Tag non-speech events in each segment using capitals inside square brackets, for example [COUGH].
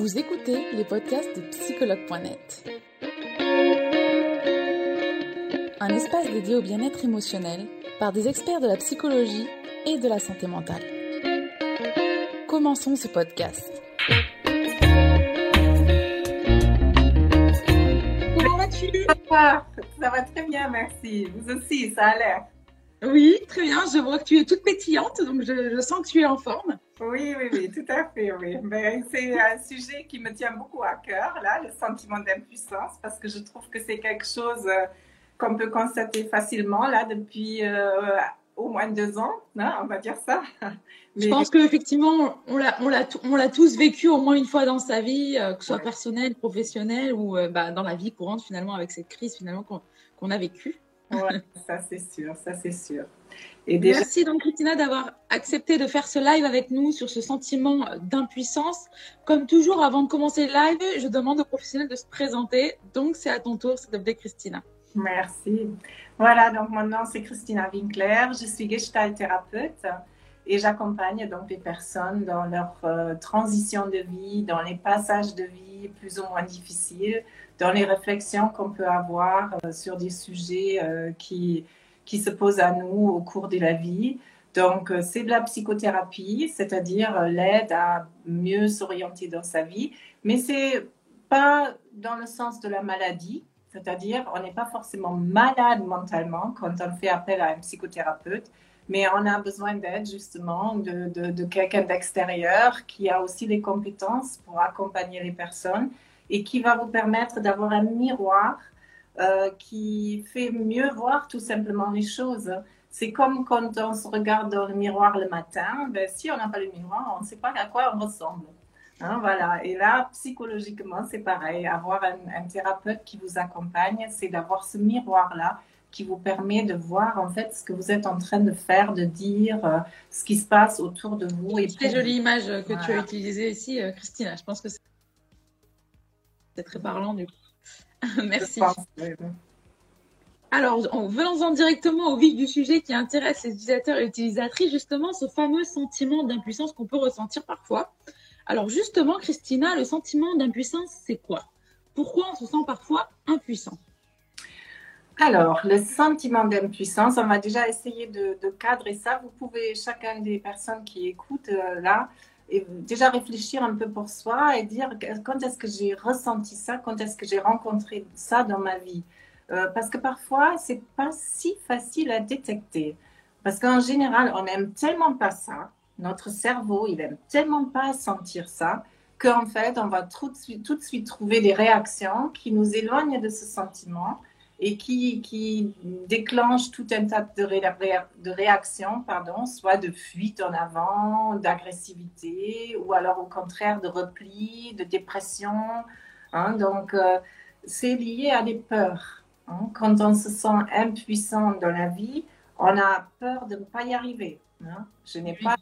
Vous écoutez les podcasts de psychologue.net. Un espace dédié au bien-être émotionnel par des experts de la psychologie et de la santé mentale. Commençons ce podcast. Comment vas-tu? Ça va très bien, merci. Vous aussi, ça a l'air. Oui, très bien. Je vois que tu es toute pétillante, donc je, je sens que tu es en forme. Oui, oui, oui, tout à fait, oui. Ben, c'est un sujet qui me tient beaucoup à cœur, là, le sentiment d'impuissance, parce que je trouve que c'est quelque chose euh, qu'on peut constater facilement, là, depuis euh, au moins deux ans, hein, on va dire ça. Mais... Je pense qu'effectivement, on l'a, tous vécu au moins une fois dans sa vie, euh, que ce soit ouais. personnelle, professionnelle ou euh, bah, dans la vie courante, finalement, avec cette crise finalement qu'on, a vécue. Ouais, [LAUGHS] ça c'est sûr, ça c'est sûr. Et déjà... Merci donc Christina d'avoir accepté de faire ce live avec nous sur ce sentiment d'impuissance. Comme toujours, avant de commencer le live, je demande aux professionnels de se présenter. Donc c'est à ton tour, s'il te plaît Christina. Merci. Voilà, donc mon nom c'est Christina Winkler, je suis gestalt thérapeute et j'accompagne donc les personnes dans leur euh, transition de vie, dans les passages de vie plus ou moins difficiles, dans les réflexions qu'on peut avoir euh, sur des sujets euh, qui, qui se posent à nous au cours de la vie. Donc, euh, c'est de la psychothérapie, c'est-à-dire l'aide à mieux s'orienter dans sa vie, mais c'est pas dans le sens de la maladie, c'est-à-dire on n'est pas forcément malade mentalement quand on fait appel à un psychothérapeute, mais on a besoin d'aide justement de, de, de quelqu'un d'extérieur qui a aussi les compétences pour accompagner les personnes et qui va vous permettre d'avoir un miroir euh, qui fait mieux voir tout simplement les choses. C'est comme quand on se regarde dans le miroir le matin, ben, si on n'a pas le miroir, on ne sait pas à quoi on ressemble. Hein, voilà. Et là, psychologiquement, c'est pareil. Avoir un, un, thérapeute qui vous accompagne, c'est d'avoir ce miroir-là qui vous permet de voir en fait ce que vous êtes en train de faire, de dire, euh, ce qui se passe autour de vous. Et très jolie image que voilà. tu as utilisée ici, euh, Christina. Je pense que c'est très parlant du coup. [LAUGHS] Merci. Alors, venons-en directement au vif du sujet qui intéresse les utilisateurs et utilisatrices, justement, ce fameux sentiment d'impuissance qu'on peut ressentir parfois. Alors, justement, Christina, le sentiment d'impuissance, c'est quoi? Pourquoi on se sent parfois impuissant? Alors, le sentiment d'impuissance, on va déjà essayer de, de, cadrer ça. Vous pouvez, chacun des personnes qui écoutent euh, là, et déjà réfléchir un peu pour soi et dire quand est-ce que j'ai ressenti ça, quand est-ce que j'ai rencontré ça dans ma vie. Euh, parce que parfois, c'est pas si facile à détecter. Parce qu'en général, on n'aime tellement pas ça, notre cerveau, il aime tellement pas sentir ça, qu'en fait, on va tout de, suite, tout de suite trouver des réactions qui nous éloignent de ce sentiment et qui, qui déclenche tout un tas de, ré, de réactions, pardon, soit de fuite en avant, d'agressivité, ou alors au contraire de repli, de dépression. Hein, donc, euh, c'est lié à des peurs. Hein. Quand on se sent impuissant dans la vie, on a peur de ne pas y arriver. Hein. Je n'ai pas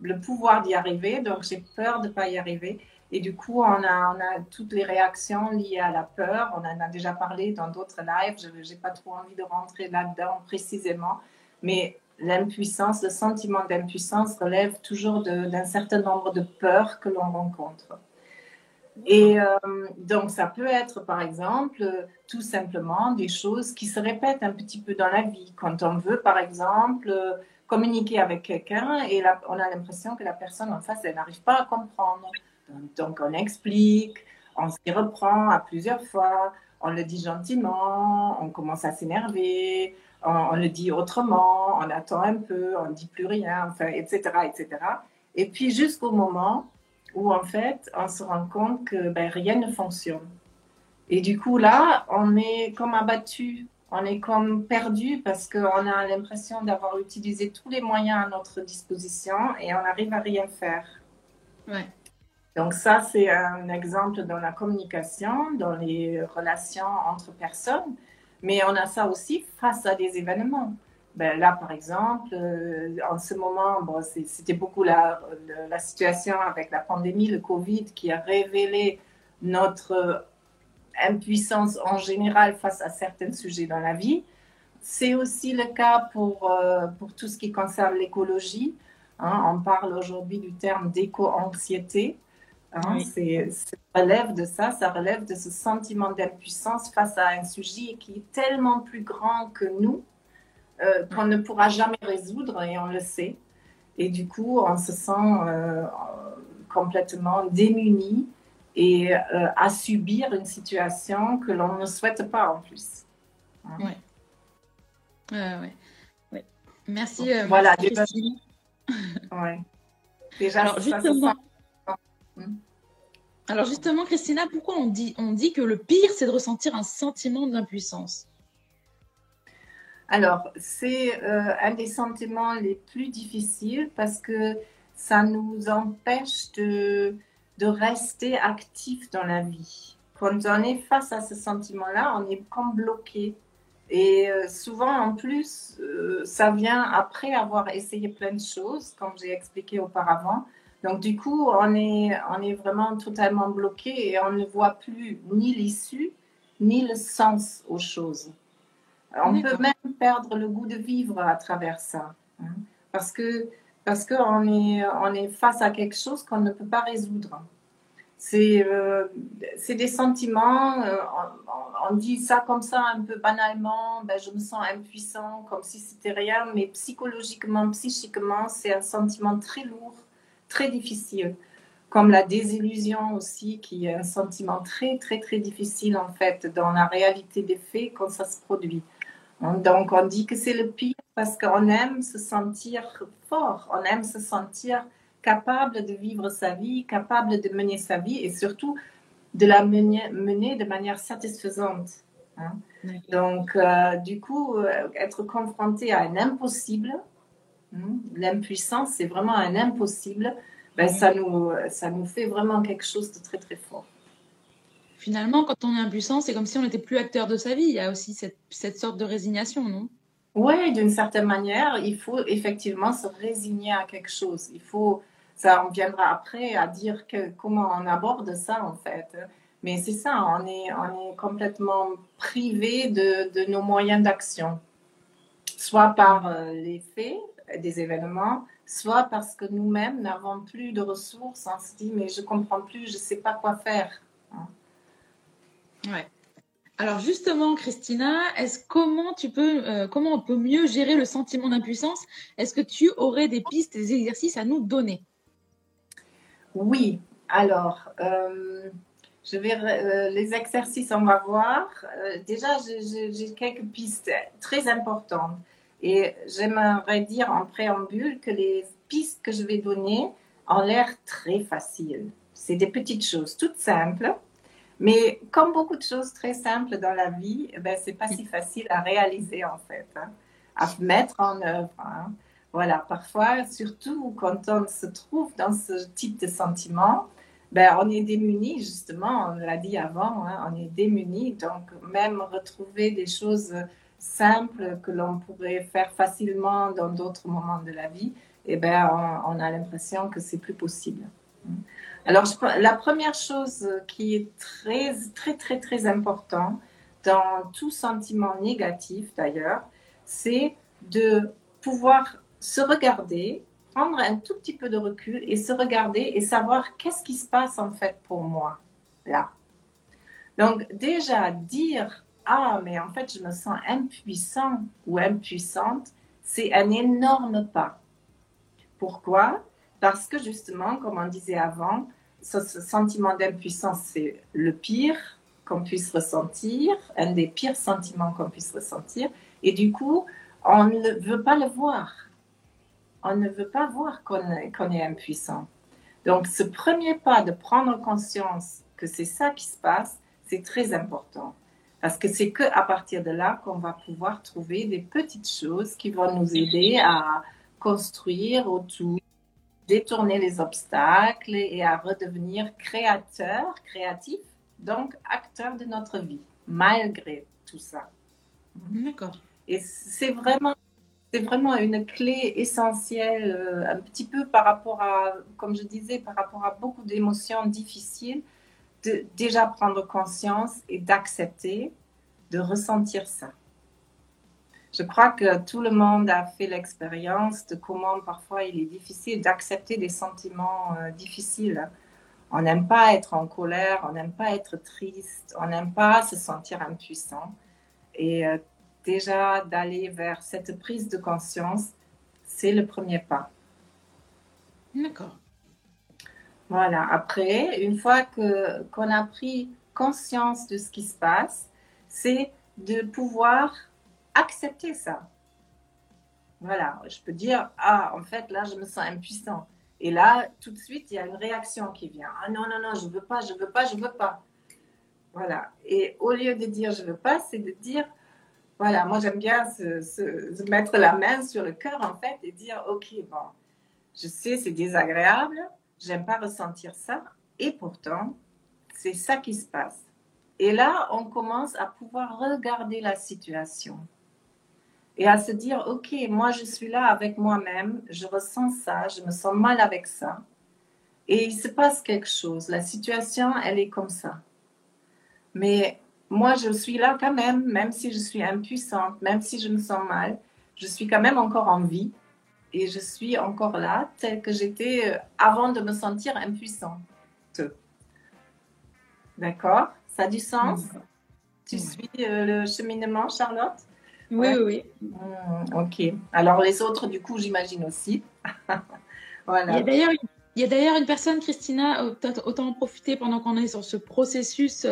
le pouvoir d'y arriver, donc j'ai peur de ne pas y arriver. Et du coup, on a, toutes les réactions liées à la peur. On en a déjà parlé dans d'autres lives. Je n'ai pas trop envie de rentrer là-dedans précisément. Mais l'impuissance, le sentiment d'impuissance relève toujours d'un certain nombre de peurs que l'on rencontre. Et euh, donc, ça peut être, par exemple, tout simplement des choses qui se répètent un petit peu dans la vie. Quand on veut, par exemple, communiquer avec quelqu'un et on a l'impression que la personne en face, elle n'arrive pas à comprendre. Donc on explique, on s'y reprend à plusieurs fois, on le dit gentiment, on commence à s'énerver, on, le dit autrement, on attend un peu, on ne dit plus rien, enfin, etc., etc. Et puis jusqu'au moment où en fait on se rend compte que ben, rien ne fonctionne. Et du coup là, on est comme abattu, on est comme perdu parce qu'on a l'impression d'avoir utilisé tous les moyens à notre disposition et on n'arrive à rien faire. Donc ça, c'est un exemple dans la communication, dans les relations entre personnes, mais on a ça aussi face à des événements. Ben là, par exemple, euh, en ce moment, c'était beaucoup la, la, situation avec la pandémie, le Covid, qui a révélé notre impuissance en général face à certains sujets dans la vie. C'est aussi le cas pour, euh, pour tout ce qui concerne l'écologie. Hein. On parle aujourd'hui du terme d'éco-anxiété. Hein. C'est, ça relève de ça, ça relève de ce sentiment d'impuissance face à un sujet qui est tellement plus grand que nous euh, qu'on ne pourra jamais résoudre et on le sait. Et du coup, on se sent euh, complètement démuni et euh, à subir une situation que l'on ne souhaite pas en plus. Hein. Oui. Ouais. ouais. Merci. voilà, déjà. [LAUGHS] ouais. [LAUGHS] déjà Alors, justement. Hmm. Alors justement, Christina, pourquoi on dit, que le pire, c'est de ressentir un sentiment d'impuissance? Alors, c'est euh, un des sentiments les plus difficiles parce que ça nous empêche de, de rester actif dans la vie. Quand on est face à ce sentiment-là, on est comme bloqué. Et euh, souvent, en plus, euh, ça vient après avoir essayé plein de choses, comme j'ai expliqué auparavant. Donc, du coup, on est, on est vraiment totalement bloqué et on ne voit plus ni l'issue, ni le sens aux choses. On peut même perdre le goût de vivre à travers ça. Hein, parce que parce qu'on est, on est face à quelque chose qu'on ne peut pas résoudre. C'est euh, des sentiments, euh, on, dit ça comme ça un peu banalement, ben, je me sens impuissant, comme si c'était rien, mais psychologiquement, psychiquement, c'est un sentiment très lourd très difficile, comme la désillusion aussi, qui est un sentiment très, très, très difficile en fait dans la réalité des faits quand ça se produit. Donc on dit que c'est le pire parce qu'on aime se sentir fort, on aime se sentir capable de vivre sa vie, capable de mener sa vie et surtout de la mener, mener de manière satisfaisante. Hein. Donc, euh, du coup, euh, être confronté à un impossible? L'impuissance, c'est vraiment un impossible. Ben, ça, nous, ça nous fait vraiment quelque chose de très, très fort. Finalement, quand on est impuissant, c'est comme si on n'était plus acteur de sa vie. Il y a aussi cette, cette sorte de résignation, non? Oui, d'une certaine manière, il faut effectivement se résigner à quelque chose. Il faut, ça, on viendra après à dire que, comment on aborde ça, en fait. Mais c'est ça, on est, on est complètement privé de, de nos moyens d'action soit par euh, les faits, des événements, soit parce que nous-mêmes n'avons plus de ressources. On se dit, mais je comprends plus, je ne sais pas quoi faire. Hein. Ouais. Alors justement, Christina, est-ce comment tu peux, euh, comment on peut mieux gérer le sentiment d'impuissance? Est-ce que tu aurais des pistes, des exercices à nous donner? Oui. Alors, euh, je vais euh, les exercices, on va voir. déjà, j'ai quelques pistes très importantes. Et j'aimerais dire en préambule que les pistes que je vais donner ont l'air très faciles. C'est des petites choses toutes simples, mais comme beaucoup de choses très simples dans la vie, eh ben, c'est pas si facile à réaliser en fait, hein, à mettre en œuvre. Hein. Voilà, parfois, surtout quand on se trouve dans ce type de sentiment, ben, on est démuni, justement, on l'a dit avant, hein, on est démuni, donc même retrouver des choses simple que l'on pourrait faire facilement dans d'autres moments de la vie, eh ben, on, a l'impression que c'est plus possible. Alors, la première chose qui est très, très, très, très important dans tout sentiment négatif d'ailleurs, c'est de pouvoir se regarder, prendre un tout petit peu de recul et se regarder et savoir qu'est-ce qui se passe en fait pour moi là. Donc déjà dire ah, mais en fait, je me sens impuissant ou impuissante, c'est un énorme pas. Pourquoi? Parce que justement, comme on disait avant, ce, sentiment d'impuissance, c'est le pire qu'on puisse ressentir, un des pires sentiments qu'on puisse ressentir. Et du coup, on ne veut pas le voir. On ne veut pas voir qu'on est impuissant. Donc, ce premier pas de prendre conscience que c'est ça qui se passe, c'est très important. Parce que c'est que à partir de là qu'on va pouvoir trouver des petites choses qui vont nous aider à construire autour, détourner les obstacles et à redevenir créateur, créatif, donc acteur de notre vie, malgré tout ça. D'accord. Et c'est vraiment, c'est vraiment une clé essentielle, euh, un petit peu par rapport à, comme je disais, par rapport à beaucoup d'émotions difficiles de déjà prendre conscience et d'accepter, de ressentir ça. Je crois que tout le monde a fait l'expérience de comment parfois il est difficile d'accepter des sentiments euh, difficiles. On n'aime pas être en colère, on n'aime pas être triste, on n'aime pas se sentir impuissant. Et euh, déjà d'aller vers cette prise de conscience, c'est le premier pas. D'accord. Voilà. Après, une fois qu'on a pris conscience de ce qui se passe, c'est de pouvoir accepter ça. Voilà, je peux dire, ah, en fait, là, je me sens impuissant. Et là, tout de suite, il y a une réaction qui vient. Ah non, non, non, je ne veux pas, je ne veux pas, je ne veux pas. Voilà. Et au lieu de dire je ne veux pas, c'est de dire, voilà, moi j'aime bien se, mettre la main sur le cœur en fait et dire, ok, bon, je sais, c'est désagréable, j'aime pas ressentir ça, et pourtant, c'est ça qui se passe. Et là, on commence à pouvoir regarder la situation et à se dire, OK, moi je suis là avec moi-même, je ressens ça, je me sens mal avec ça. Et il se passe quelque chose. La situation, elle est comme ça. Mais moi, je suis là quand même, même si je suis impuissante, même si je me sens mal, je suis quand même encore en vie et je suis encore là, tel que j'étais euh, avant de me sentir impuissante. D'accord? Ça a du sens? Tu suis euh, le cheminement, Charlotte? Oui, oui. Mmh, ok. Alors les autres, du coup, j'imagine aussi. [LAUGHS] voilà. Il y a d'ailleurs une personne, Christina, euh, autant en profiter pendant qu'on est sur ce processus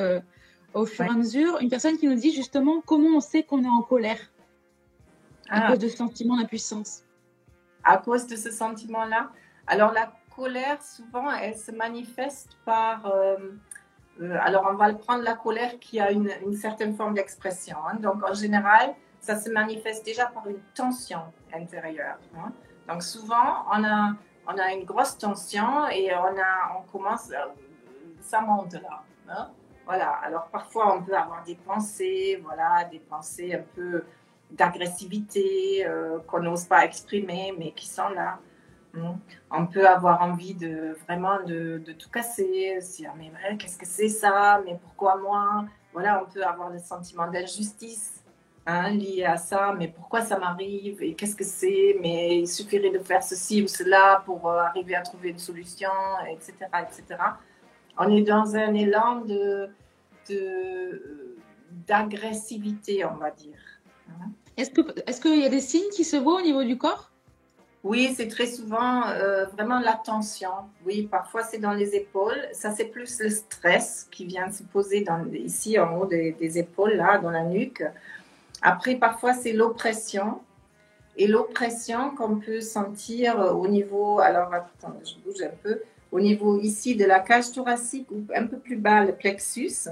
au fur et à mesure, une personne qui nous dit justement comment on sait qu'on est en colère? À ah. cause de ce sentiment d'impuissance. À cause de ce sentiment-là Alors la colère, souvent, elle se manifeste par... Euh, euh, alors on va prendre la colère qui a une, certaine forme d'expression. Hein. Donc en général, ça se manifeste déjà par une tension intérieure. Hein. Donc souvent, on a, on a une grosse tension et on, a, on commence, euh, ça monte là. Hein. Voilà. Alors parfois on peut avoir des pensées, voilà, des pensées un peu d'agressivité euh, qu'on n'ose pas exprimer, mais qui sont là. Hmm. On peut avoir envie de vraiment de, tout casser, se dire mais qu'est-ce que c'est ça, mais pourquoi moi? Voilà, on peut avoir le sentiment d'injustice hein, lié à ça, mais pourquoi ça m'arrive? Et qu'est-ce que c'est? Mais il suffirait de faire ceci ou cela pour euh, arriver à trouver une solution, etc., etc on est dans un élan de, d'agressivité, on va dire. Est-ce, que, est-ce qu'il y a des signes qui se voient au niveau du corps? Oui, c'est très souvent euh, vraiment la tension. Oui, parfois c'est dans les épaules. Ça, c'est plus le stress qui vient se poser dans, ici en haut des, des épaules, là, dans la nuque. Après, parfois, c'est l'oppression. Et l'oppression qu'on peut sentir au niveau, alors attends, je bouge un peu, au niveau ici de la cage thoracique ou un peu plus bas, le plexus.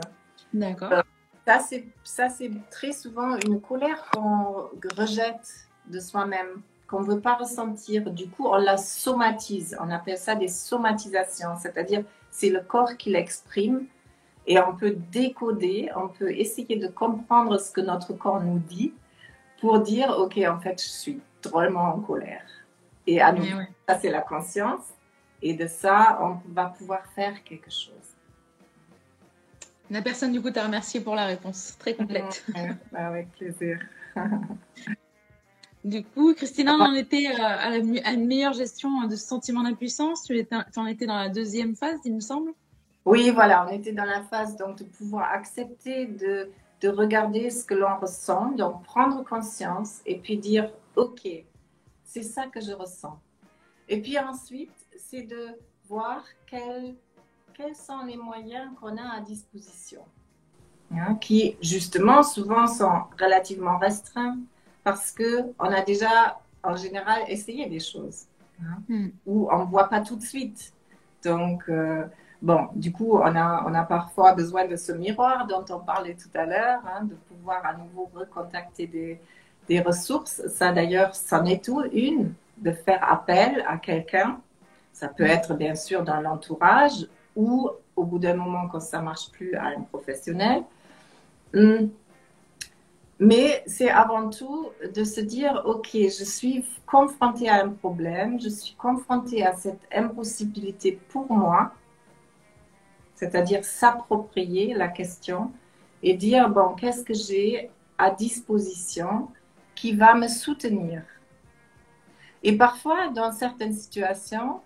D'accord. Euh, ça, c'est très souvent une colère qu'on rejette de soi-même, qu'on ne veut pas ressentir. Du coup, on la somatise. On appelle ça des somatisations, c'est-à-dire c'est le corps qui l'exprime et on peut décoder, on peut essayer de comprendre ce que notre corps nous dit pour dire, OK, en fait, je suis drôlement en colère. Et à nous, ça, c'est la conscience. Et de ça, on va pouvoir faire quelque chose. La personne, du coup, t'a remercié pour la réponse. Très complète. avec plaisir. du coup, Christina, on en était euh, à, la, une meilleure gestion de ce sentiment d'impuissance. Tu en étais dans la deuxième phase, il me semble. Oui, voilà, on était dans la phase donc, de pouvoir accepter de, de regarder ce que l'on ressent, donc prendre conscience et puis dire, OK, c'est ça que je ressens. Et puis ensuite, c'est de voir quels, quels sont les moyens qu'on a à disposition, hein, qui justement souvent sont relativement restreints parce qu'on a déjà en général essayé des choses hein, hmm. ou on ne voit pas tout de suite. Donc, euh, bon, du coup, on a, on a parfois besoin de ce miroir dont on parlait tout à l'heure, hein, de pouvoir à nouveau recontacter des, des ressources. Ça, d'ailleurs, c'en est tout une, de faire appel à quelqu'un ça peut être bien sûr dans l'entourage ou au bout d'un moment quand ça marche plus à un professionnel. Hum. Mais c'est avant tout de se dire, OK, je suis confronté à un problème, je suis confronté à cette impossibilité pour moi, c'est-à-dire s'approprier la question et dire, bon, qu'est-ce que j'ai à disposition qui va me soutenir? Et parfois, dans certaines situations,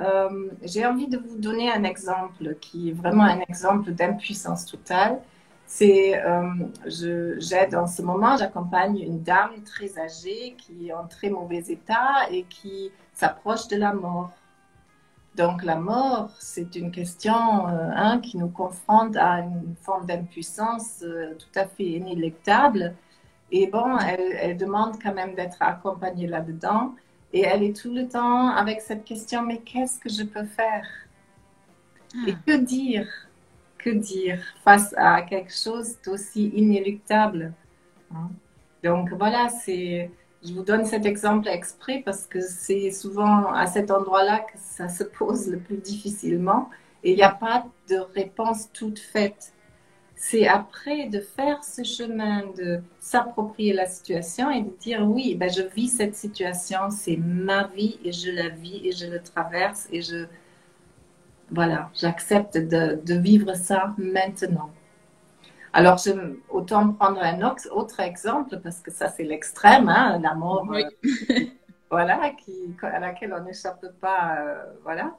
euh, j'ai envie de vous donner un exemple qui est vraiment un exemple d'impuissance totale. C'est, euh, j'aide en ce moment, j'accompagne une dame très âgée qui est en très mauvais état et qui s'approche de la mort. Donc la mort, c'est une question euh, hein, qui nous confronte à une forme d'impuissance euh, tout à fait inéluctable. Et bon, elle, elle demande quand même d'être accompagnée là-dedans. Et elle est tout le temps avec cette question, mais qu'est-ce que je peux faire? Et ah. que dire? Que dire face à quelque chose d'aussi inéluctable hein? Donc voilà, c'est je vous donne cet exemple exprès parce que c'est souvent à cet endroit-là que ça se pose le plus difficilement et il n'y a pas de réponse toute faite. C'est après de faire ce chemin, de s'approprier la situation et de dire oui, ben je vis cette situation, c'est ma vie et je la vis et je le traverse et je voilà, j'accepte de, de vivre ça maintenant. Alors, je, autant prendre un autre exemple, parce que ça, c'est l'extrême, hein, la mort, euh, [LAUGHS] voilà, qui, à laquelle on n'échappe pas, euh, voilà.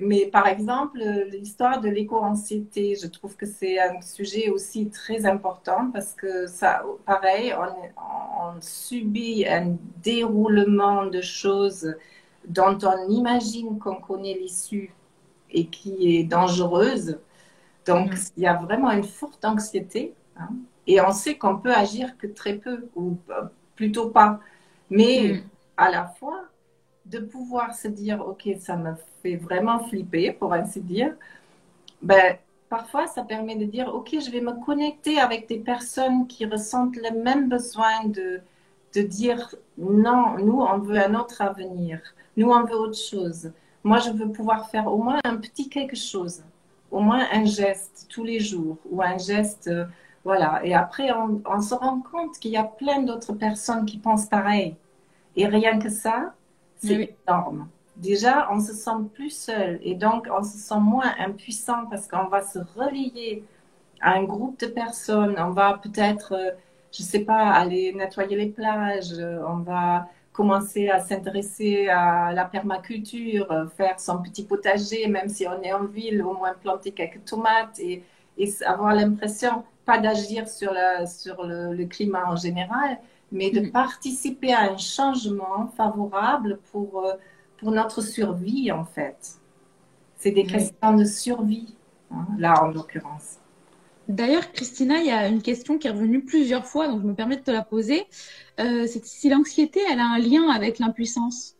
Mais par exemple, l'histoire de l'éco-anxiété, je trouve que c'est un sujet aussi très important parce que ça, pareil, on, on subit un déroulement de choses dont on imagine qu'on connaît l'issue et qui est dangereuse donc, mm. il y a vraiment une forte anxiété. Hein, et on sait qu'on peut agir que très peu, ou euh, plutôt pas. Mais mm. à la fois, de pouvoir se dire, OK, ça me fait vraiment flipper, pour ainsi dire, ben, parfois, ça permet de dire, OK, je vais me connecter avec des personnes qui ressentent le même besoin de, de dire, non, nous, on veut un autre avenir. Nous, on veut autre chose. Moi, je veux pouvoir faire au moins un petit quelque chose au moins un geste tous les jours ou un geste, euh, voilà. Et après, on, se rend compte qu'il y a plein d'autres personnes qui pensent pareil. Et rien que ça, c'est énorme. Déjà, on se sent plus seul et donc on se sent moins impuissant parce qu'on va se relier à un groupe de personnes. On va peut-être, euh, je sais pas, aller nettoyer les plages. On va commencer à s'intéresser à la permaculture, euh, faire son petit potager, même si on est en ville, au moins planter quelques tomates et, avoir l'impression, pas d'agir sur, sur le, climat en général, mais de mm. participer à un changement favorable pour, euh, pour notre survie, en fait. C'est des questions de survie, hein, là en l'occurrence. D'ailleurs, Christina, il y a une question qui est revenue plusieurs fois, donc je me permets de te la poser. Euh, c'est si l'anxiété, elle a un lien avec l'impuissance?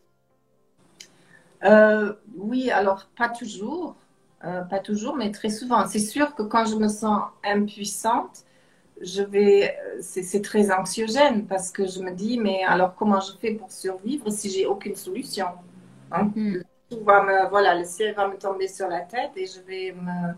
Euh, Oui, alors pas toujours, euh, pas toujours, mais très souvent. C'est sûr que quand je me sens impuissante, je vais, c'est très anxiogène parce que je me dis, mais alors comment je fais pour survivre si j'ai aucune solution hein? hmm. Voilà, le ciel va me tomber sur la tête et je vais me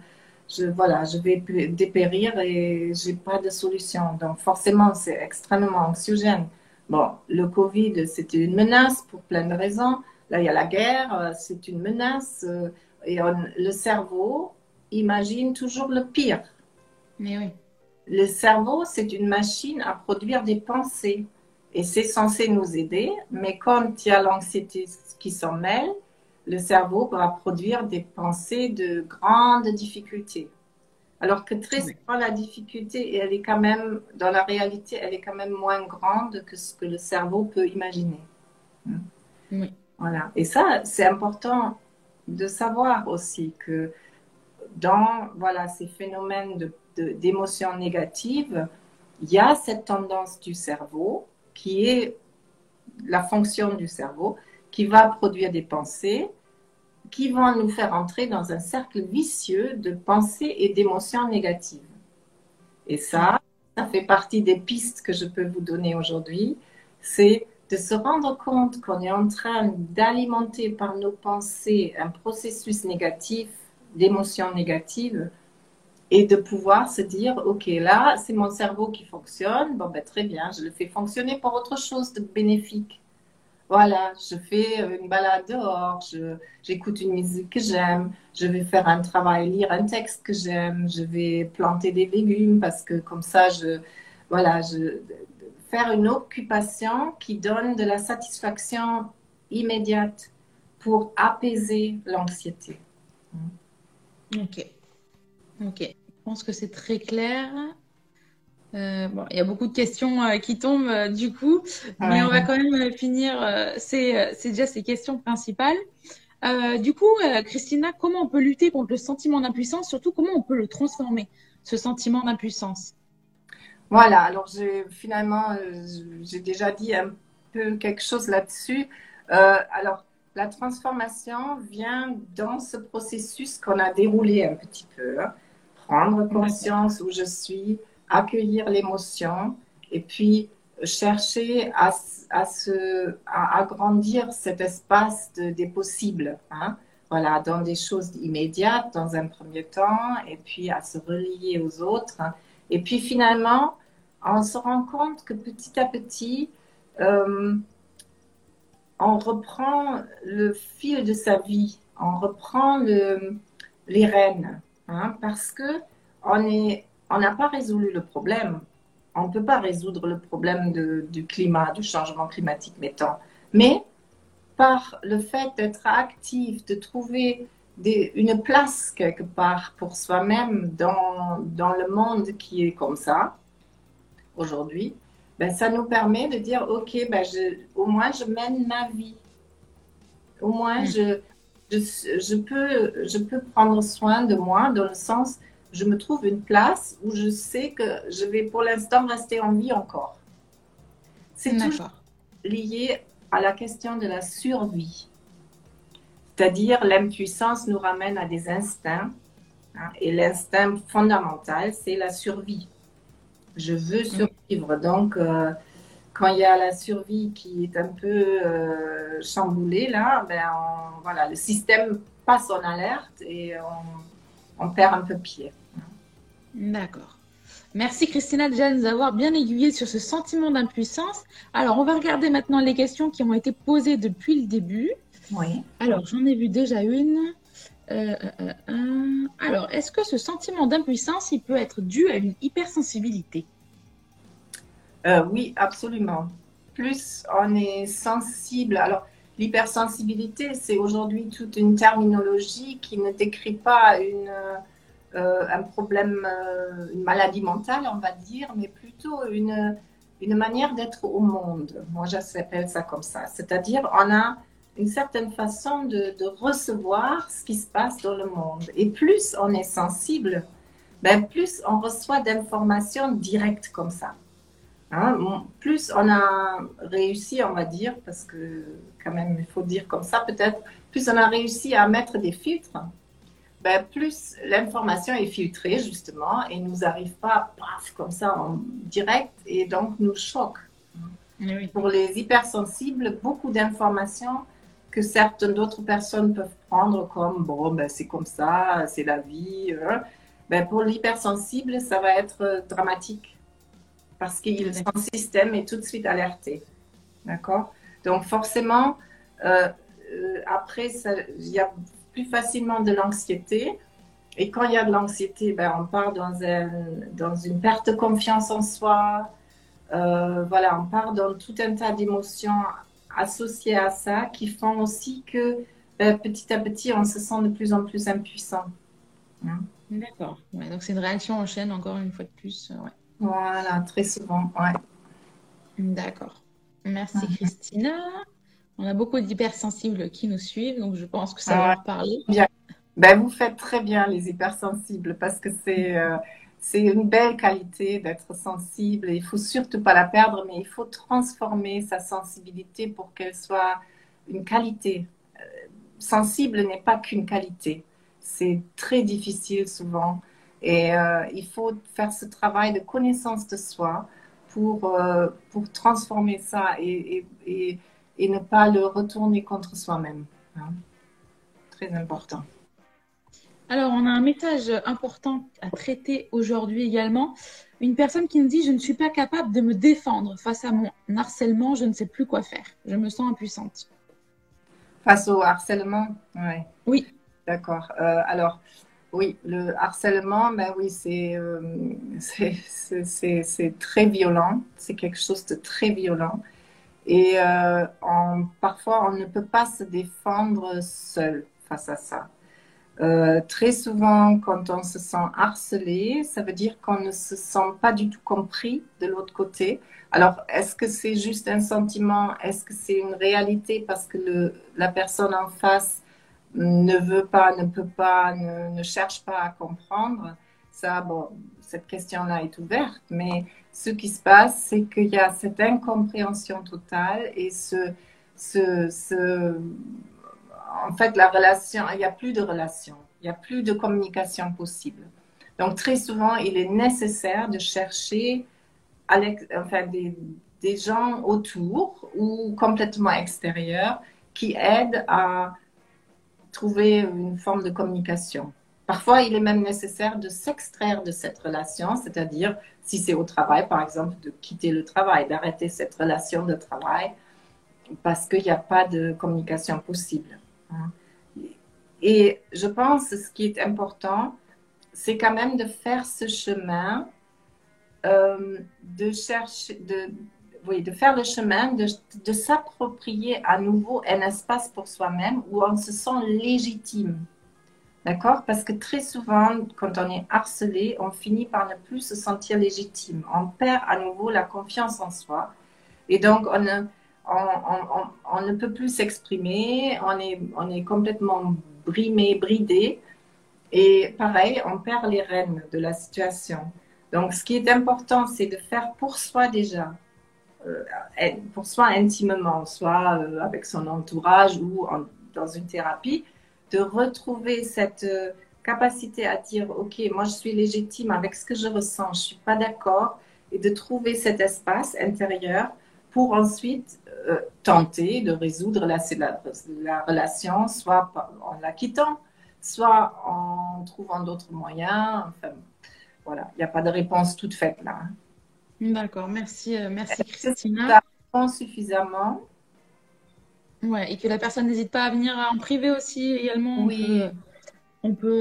je, voilà, je vais dépérir et j'ai pas de solution. Donc forcément, c'est extrêmement anxiogène. Bon, le Covid, c'était une menace pour plein de raisons. Là, il y a la guerre, euh, c'est une menace. Euh, et le cerveau imagine toujours le pire. Mais oui. Le cerveau, c'est une machine à produire des pensées. Et c'est censé nous aider. Mais quand il y a l'anxiété qui s'en mêle, le cerveau va produire des pensées de grandes difficultés. Alors que très souvent, la difficulté, elle est quand même, dans la réalité, elle est quand même moins grande que ce que le cerveau peut imaginer. Hmm. Oui. Voilà. Et ça, c'est important de savoir aussi que dans voilà, ces phénomènes d'émotions négatives, il y a cette tendance du cerveau qui est la fonction du cerveau qui va produire des pensées qui vont nous faire entrer dans un cercle vicieux de pensées et d'émotions négatives. Et ça, ça fait partie des pistes que je peux vous donner aujourd'hui. C'est de se rendre compte qu'on est en train d'alimenter par nos pensées un processus négatif, d'émotions négatives, et de pouvoir se dire, OK, là, c'est mon cerveau qui fonctionne, bon, ben, très bien, je le fais fonctionner pour autre chose de bénéfique. Voilà, je fais euh, une balade dehors, j'écoute une musique que j'aime, je vais faire un travail, lire un texte que j'aime, je vais planter des légumes parce que comme ça, je, voilà, je, faire une occupation qui donne de la satisfaction immédiate pour apaiser l'anxiété. Ok. Ok. Je pense que c'est très clair. Euh, bon, il y a beaucoup de questions euh, qui tombent euh, du coup, mais on va quand même finir. c'est déjà ces questions principales. du coup, Christina, comment on peut lutter contre le sentiment d'impuissance? Surtout, comment on peut le transformer, ce sentiment d'impuissance? Voilà, alors finalement, j'ai déjà dit un peu quelque chose là-dessus. alors, la transformation vient dans ce processus qu'on a déroulé un petit peu. Hein. Prendre conscience où je suis, accueillir l'émotion et puis chercher à, à, se, à agrandir cet espace des possibles. Hein. Voilà, dans des choses immédiates dans un premier temps, et puis à se relier aux autres. Et puis finalement, on se rend compte que petit à petit, euh, on reprend le fil de sa vie, on reprend le, les rênes, hein, parce que on est on n'a pas résolu le problème. On ne peut pas résoudre le problème du climat, du changement climatique, mettons. Mais par le fait d'être actif, de trouver une place quelque part pour soi-même dans, dans le monde qui est comme ça, aujourd'hui, ben, ça nous permet de dire, OK, ben, au moins je mène ma vie. Au moins, mm. je, je, je, peux, je peux prendre soin de moi dans le sens, je me trouve une place où je sais que je vais pour l'instant rester en vie encore. C'est toujours lié à la question de la survie. C'est-à-dire l'impuissance nous ramène à des instincts. Hein, et l'instinct fondamental, c'est la survie. Je veux mm. survivre. Donc, euh, quand il y a la survie qui est un peu euh, chamboulée, là, ben voilà, le système passe en alerte et on on perd un peu pied. D'accord. Merci Christina déjà de nous avoir bien aiguillé sur ce sentiment d'impuissance. Alors, on va regarder maintenant les questions qui ont été posées depuis le début. Oui. Alors, j'en ai vu déjà une. Euh, euh, euh, alors, est-ce que ce sentiment d'impuissance, il peut être dû à une hypersensibilité? Oui, absolument. Plus on est sensible. Alors, L'hypersensibilité, c'est aujourd'hui toute une terminologie qui ne décrit pas une, euh, un problème, euh, une maladie mentale, on va dire, mais plutôt une, une manière d'être au monde. Moi, j'appelle ça comme ça. C'est-à-dire, on a une certaine façon de, de, recevoir ce qui se passe dans le monde. Et plus on est sensible, ben plus on reçoit d'informations directes comme ça. Hein, plus on a réussi, on va dire, parce que quand même, il faut dire comme ça peut-être, plus on a réussi à mettre des filtres, ben, plus l'information est filtrée justement et nous arrive pas paf, comme ça en direct et donc nous choque. Pour les hypersensibles, beaucoup d'informations que certaines d'autres personnes peuvent prendre comme bon, ben, c'est comme ça, c'est la vie. Hein. Ben, pour l'hypersensible, ça va être dramatique parce que son système est tout de suite alerté. D'accord? Donc forcément, euh, euh, après, il y a plus facilement de l'anxiété. Et quand il y a de l'anxiété, ben, on part dans, un, dans une perte de confiance en soi. Euh, voilà, on part dans tout un tas d'émotions associées à ça qui font aussi que ben, petit à petit, on se sent de plus en plus impuissant. Hein? D'accord. donc c'est une réaction en chaîne, encore une fois de plus. Ouais. Voilà, très souvent, ouais. D'accord. Merci Christina. On a beaucoup d'hypersensibles qui nous suivent, donc je pense que ça va leur parler. Bien. Ben, vous faites très bien les hypersensibles parce que c'est euh, c'est une belle qualité d'être sensible. Il faut surtout pas la perdre, mais il faut transformer sa sensibilité pour qu'elle soit une qualité. Euh, sensible n'est pas qu'une qualité. C'est très difficile souvent et euh, il faut faire ce travail de connaissance de soi pour, euh, pour transformer ça et, et, et, ne pas le retourner contre soi-même. Hein. Très important. Alors, on a un message important à traiter aujourd'hui également. Une personne qui nous dit Je ne suis pas capable de me défendre face à mon harcèlement, je ne sais plus quoi faire. Je me sens impuissante. Face au harcèlement ouais. Oui. D'accord. Euh, alors, oui, le harcèlement, ben oui, euh, [LAUGHS] c'est très violent. C'est quelque chose de très violent. Et euh, parfois, on ne peut pas se défendre seul face à ça. Euh, très souvent, quand on se sent harcelé, ça veut dire qu'on ne se sent pas du tout compris de l'autre côté. Alors, est-ce que c'est juste un sentiment? Est-ce que c'est une réalité parce que la personne en face ne veut pas, ne peut pas, ne, cherche pas à comprendre Ça, bon, cette question-là est ouverte, mais ce qui se passe, c'est qu'il y a cette incompréhension totale et ce, ce, ce, en fait, la relation, il n'y a plus de relation, il n'y a plus de communication possible. Donc, très souvent, il est nécessaire de chercher enfin, des gens autour ou complètement extérieurs qui aident à trouver une forme de communication. Parfois, il est même nécessaire de s'extraire de cette relation, c'est-à-dire, si c'est au travail, par exemple, de quitter le travail, d'arrêter cette relation de travail parce qu'il n'y a pas de communication possible. Hein. Et je pense que ce qui est important, c'est quand même de faire ce chemin, euh, de chercher, de, oui, de faire le chemin, de, s'approprier à nouveau un espace pour soi-même où on se sent légitime. D'accord? Parce que très souvent, quand on est harcelé, on finit par ne plus se sentir légitime. On perd à nouveau la confiance en soi. Et donc, on ne, peut plus s'exprimer. On est, complètement brimé, bridé. Et pareil, on perd les rênes de la situation. Donc, ce qui est important, c'est de faire pour soi déjà, pour soi intimement, soit euh, avec son entourage ou dans une thérapie, de retrouver cette euh, capacité à dire, OK, moi je suis légitime avec ce que je ressens, je ne suis pas d'accord, et de trouver cet espace intérieur pour ensuite euh, tenter de résoudre la, la, relation, soit en la quittant, soit en trouvant d'autres moyens. Enfin, voilà, il n'y a pas de réponse toute faite là. D'accord, merci, euh, merci Christina. Ça suffisamment? Ouais, et que la personne n'hésite pas à venir en privé aussi également. Oui. On peut,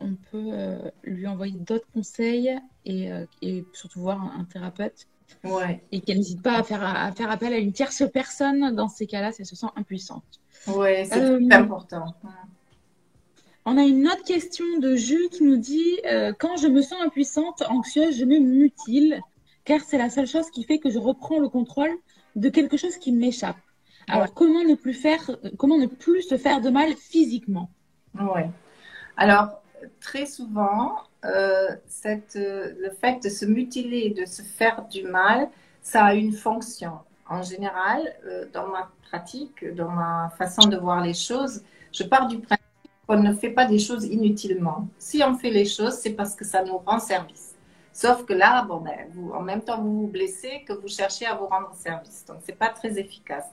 on peut, euh, euh, lui envoyer d'autres conseils et, euh, et, surtout voir un, thérapeute. Ouais. Et qu'elle n'hésite pas à faire, à faire appel à une tierce personne dans ces cas-là si elle se sent impuissante. Oui, c'est important. On a une autre question de Jules qui nous dit Quand je me sens impuissante, anxieuse, je me mutile, car c'est la seule chose qui fait que je reprends le contrôle de quelque chose qui m'échappe. Alors, comment ne plus faire, comment ne plus se faire de mal physiquement? Oui. Alors, très souvent, euh, cette, euh, le fait de se mutiler, de se faire du mal, ça a une fonction. En général, euh, dans ma pratique, dans ma façon de voir les choses, je pars du principe qu'on ne fait pas des choses inutilement. Si on fait les choses, c'est parce que ça nous rend service. Sauf que là, bon, ben, en même temps, vous vous blessez que vous cherchez à vous rendre service. Donc, c'est pas très efficace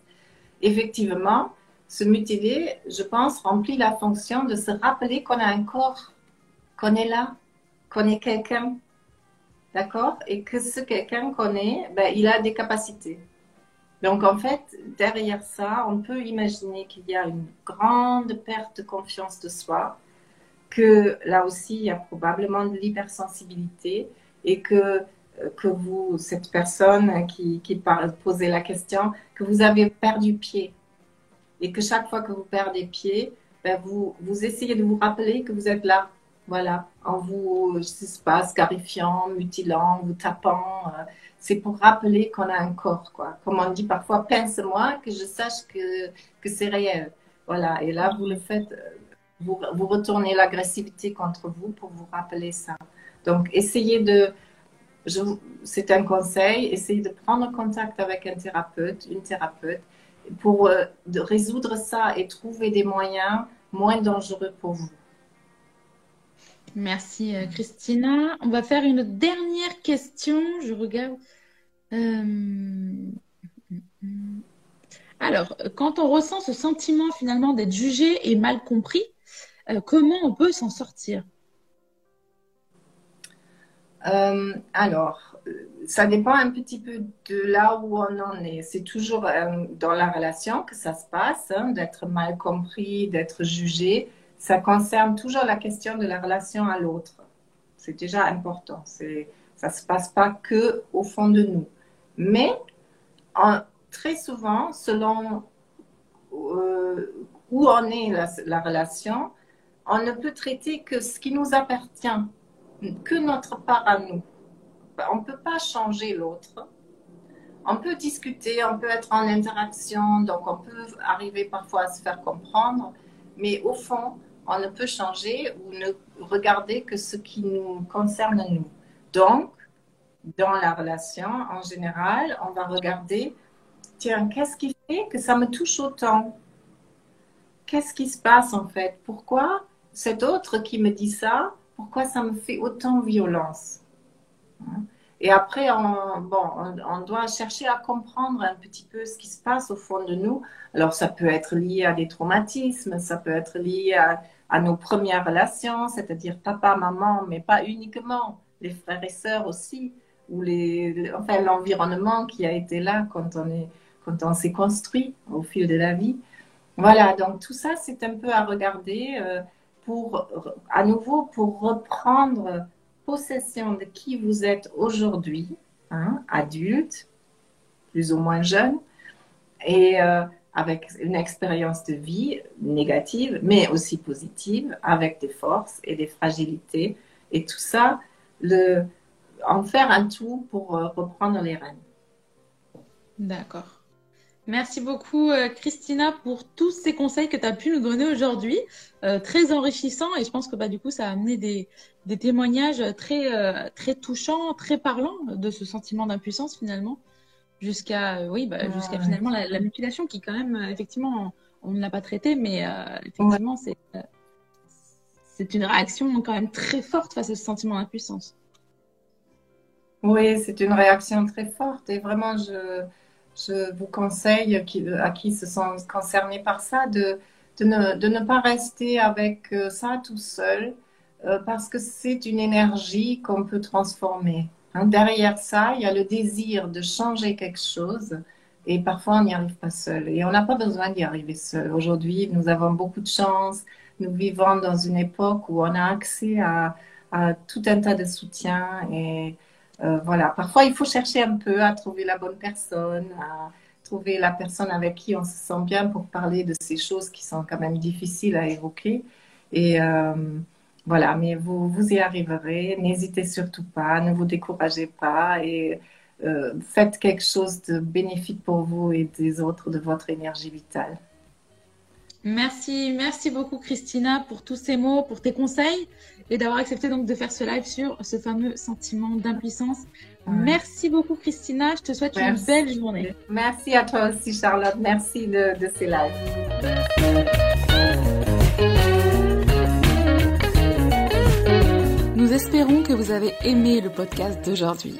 effectivement, se mutiler, je pense, remplit la fonction de se rappeler qu'on a un corps, qu'on est là, qu'on est quelqu'un. D'accord? Et que ce quelqu'un qu'on est, ben, il a des capacités. Donc, en fait, derrière ça, on peut imaginer qu'il y a une grande perte de confiance de soi, que là aussi, il y a probablement de l'hypersensibilité et que que vous, cette personne qui, qui posait la question, que vous avez perdu pied. Et que chaque fois que vous perdez pied, ben vous, vous essayez de vous rappeler que vous êtes là. Voilà, en vous, je sais pas, scarifiant, mutilant, vous tapant. Euh, c'est pour rappeler qu'on a un corps, quoi. Comme on dit parfois, pince-moi, que je sache que, que c'est réel. Voilà, et là, vous le faites, euh, vous, vous retournez l'agressivité contre vous pour vous rappeler ça. Donc, essayez de, c'est un conseil, essayez de prendre contact avec un thérapeute, une thérapeute, pour euh, résoudre ça et trouver des moyens moins dangereux pour vous. Merci euh, Christina. On va faire une dernière question. Je regarde. Euh, alors, quand on ressent ce sentiment finalement d'être jugé et mal compris, comment on peut s'en sortir? Euh, alors, ça dépend un petit peu de là où on en est. C'est toujours euh, dans la relation que ça se passe, hein, d'être mal compris, d'être jugé. Ça concerne toujours la question de la relation à l'autre. C'est déjà important. Ça se passe pas que au fond de nous. Mais très souvent, selon euh, où en est la, relation, on ne peut traiter que ce qui nous appartient, que notre part à nous. On ne peut pas changer l'autre. On peut discuter, on peut être en interaction, donc on peut arriver parfois à se faire comprendre, mais au fond, on ne peut changer ou ne regarder que ce qui nous concerne nous. Donc, dans la relation, en général, on va regarder, tiens, qu'est-ce qui fait que ça me touche autant? Qu'est-ce qui se passe en fait? Pourquoi cet autre qui me dit ça, pourquoi ça me fait autant violence hein? Et après, on, bon, on, doit chercher à comprendre un petit peu ce qui se passe au fond de nous. Alors, ça peut être lié à des traumatismes, ça peut être lié à, nos premières relations, c'est-à-dire papa, maman, mais pas uniquement, les frères et sœurs aussi ou les, enfin, l'environnement qui a été là quand on est, quand on s'est construit au fil de la vie. Voilà, donc tout ça, c'est un peu à regarder euh, pour, à nouveau, pour reprendre possession de qui vous êtes aujourd'hui, hein, adulte, plus ou moins jeune, et euh, avec une expérience de vie négative, mais aussi positive, avec des forces et des fragilités. Et tout ça, le, en faire un tout pour euh, reprendre les rênes. D'accord. Merci beaucoup, euh, Christina, pour tous ces conseils que tu as pu nous donner aujourd'hui. Euh, très enrichissants et je pense que bah, du coup, ça a amené des, témoignages très, très touchants, très parlants de ce sentiment d'impuissance finalement, jusqu'à oui, bah, jusqu'à finalement la, mutilation qui, quand même, effectivement, on, ne l'a pas traité, mais effectivement, c'est c'est une réaction quand même très forte face à ce sentiment d'impuissance. Oui, c'est une réaction très forte et vraiment, je, je vous conseille à qui se sont concernés par ça de, de ne pas rester avec euh, ça tout seul euh, parce que c'est une énergie qu'on peut transformer. Hein, derrière ça, il y a le désir de changer quelque chose et parfois on n'y arrive pas seul. Et on n'a pas besoin d'y arriver seul. Aujourd'hui, nous avons beaucoup de chance. Nous vivons dans une époque où on a accès à, à tout un tas de soutiens et euh, voilà, parfois il faut chercher un peu à trouver la bonne personne, à trouver la personne avec qui on se sent bien pour parler de ces choses qui sont quand même difficiles à évoquer. Et euh, voilà, mais vous, vous y arriverez. N'hésitez surtout pas, ne vous découragez pas et euh, faites quelque chose de bénéfique pour vous et des autres de votre énergie vitale. Merci, merci beaucoup Christina pour tous ces mots, pour tes conseils et d'avoir accepté donc de faire ce live sur ce fameux sentiment d'impuissance. Merci beaucoup Christina, je te souhaite une belle journée. Merci à toi aussi Charlotte, merci de, de ces lives. Nous espérons que vous avez aimé le podcast d'aujourd'hui.